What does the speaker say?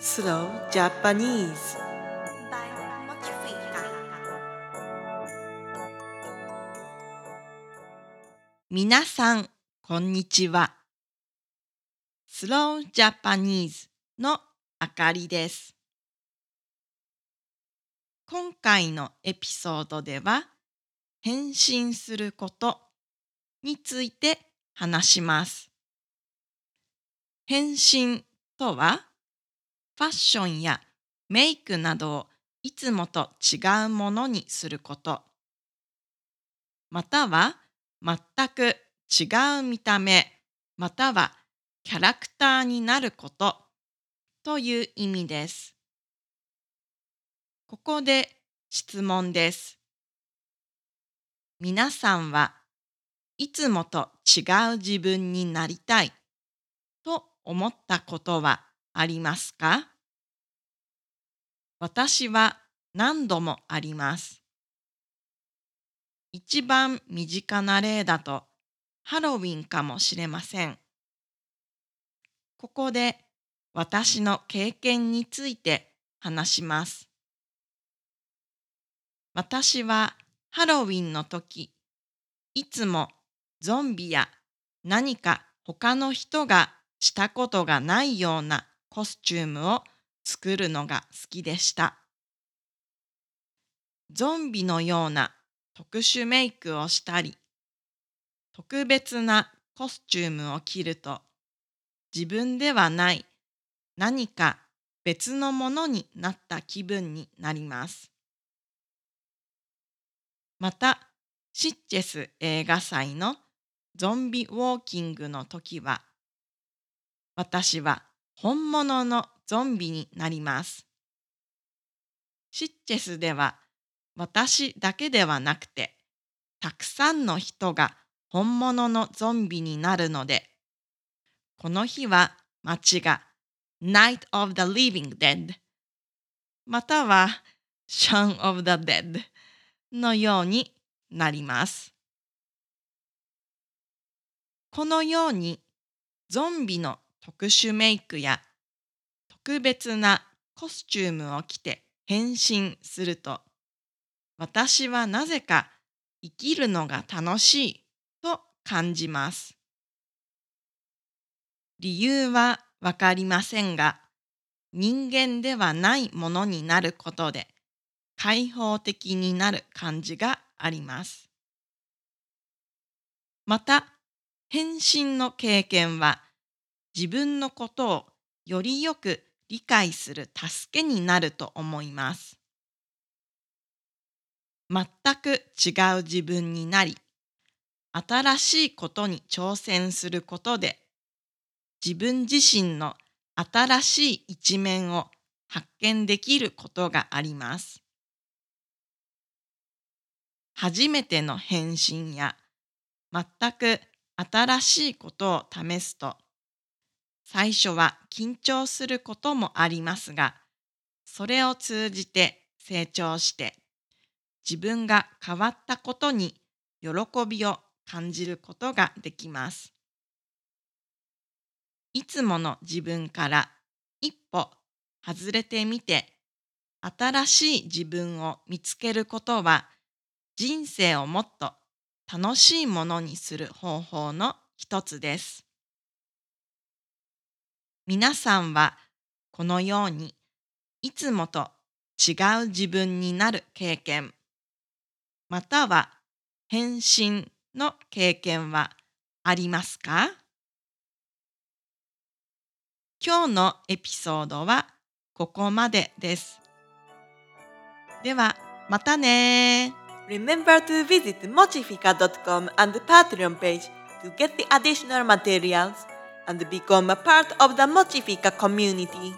Slow Japanese by Mochifica 皆さん、こんにちは。スロージャパニーズのあかりです。今回のエピソードでは、変身することについて話します。変身とは、ファッションやメイクなどをいつもと違うものにすること、または全く違う見た目またはキャラクターになることという意味です。ここで質問です。皆さんはいつもと違う自分になりたいと思ったことは？ありますか？私は何度もあります。一番身近な例だとハロウィンかもしれません。ここで私の経験について話します。私はハロウィンの時、いつもゾンビや何か他の人がしたことがないようなコスチュームを作るのが好きでした。ゾンビのような特殊メイクをしたり、特別なコスチュームを着ると、自分ではない何か別のものになった気分になります。また、シッチェス映画祭のゾンビウォーキングの時は、私は本物のゾンビになります。シッチェスでは私だけではなくて、たくさんの人が本物のゾンビになるので、この日は街が Night of the Living Dead または Shun of the Dead のようになります。このようにゾンビの特殊メイクや特別なコスチュームを着て変身すると私はなぜか生きるのが楽しいと感じます。理由はわかりませんが人間ではないものになることで開放的になる感じがあります。また変身の経験は自分のことをよりよく理解する助けになると思います。全く違う自分になり、新しいことに挑戦することで、自分自身の新しい一面を発見できることがあります。初めての変身や全く新しいことを試すと、最初は緊張することもありますが、それを通じて成長して、自分が変わったことに喜びを感じることができます。いつもの自分から一歩外れてみて、新しい自分を見つけることは、人生をもっと楽しいものにする方法の一つです。皆さんはこのようにいつもと違う自分になる経験、または変身の経験はありますか今日のエピソードはここまでです。ではまたね Remember to visit mochifica.com and Patreon page to get the additional materials and become a part of the Mochifica community.